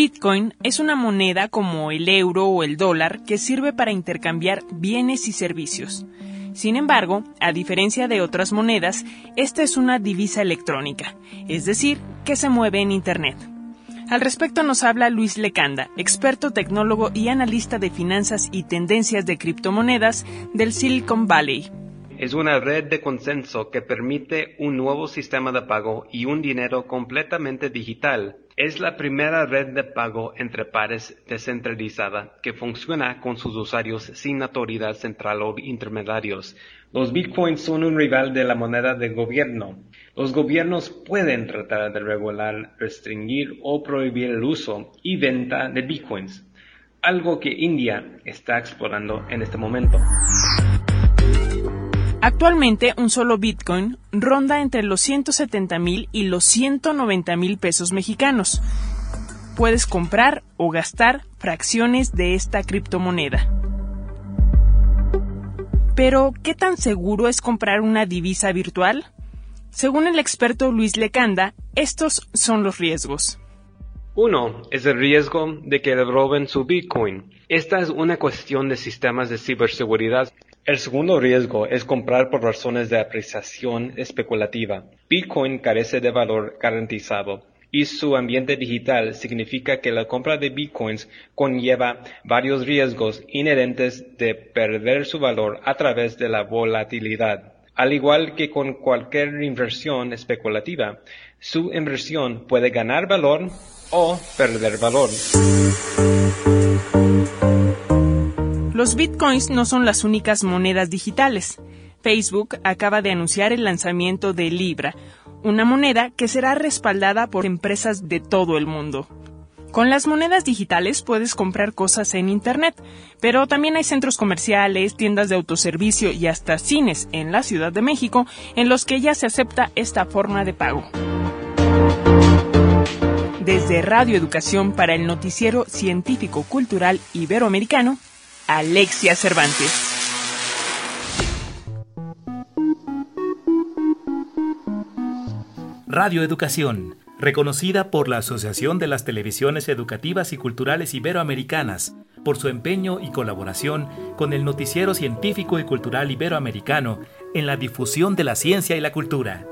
Bitcoin es una moneda como el euro o el dólar que sirve para intercambiar bienes y servicios. Sin embargo, a diferencia de otras monedas, esta es una divisa electrónica, es decir, que se mueve en Internet. Al respecto nos habla Luis Lecanda, experto tecnólogo y analista de finanzas y tendencias de criptomonedas del Silicon Valley. Es una red de consenso que permite un nuevo sistema de pago y un dinero completamente digital es la primera red de pago entre pares descentralizada que funciona con sus usuarios sin autoridad central o intermediarios. Los bitcoins son un rival de la moneda del gobierno. Los gobiernos pueden tratar de regular, restringir o prohibir el uso y venta de bitcoins, algo que India está explorando en este momento. Actualmente un solo Bitcoin ronda entre los 170 mil y los 190 mil pesos mexicanos. Puedes comprar o gastar fracciones de esta criptomoneda. Pero, ¿qué tan seguro es comprar una divisa virtual? Según el experto Luis Lecanda, estos son los riesgos. Uno es el riesgo de que le roben su Bitcoin. Esta es una cuestión de sistemas de ciberseguridad el segundo riesgo es comprar por razones de apreciación especulativa. Bitcoin carece de valor garantizado y su ambiente digital significa que la compra de bitcoins conlleva varios riesgos inherentes de perder su valor a través de la volatilidad. Al igual que con cualquier inversión especulativa, su inversión puede ganar valor o perder valor. Los bitcoins no son las únicas monedas digitales. Facebook acaba de anunciar el lanzamiento de Libra, una moneda que será respaldada por empresas de todo el mundo. Con las monedas digitales puedes comprar cosas en Internet, pero también hay centros comerciales, tiendas de autoservicio y hasta cines en la Ciudad de México en los que ya se acepta esta forma de pago. Desde Radio Educación para el Noticiero Científico Cultural Iberoamericano, Alexia Cervantes. Radio Educación, reconocida por la Asociación de las Televisiones Educativas y Culturales Iberoamericanas por su empeño y colaboración con el noticiero científico y cultural iberoamericano en la difusión de la ciencia y la cultura.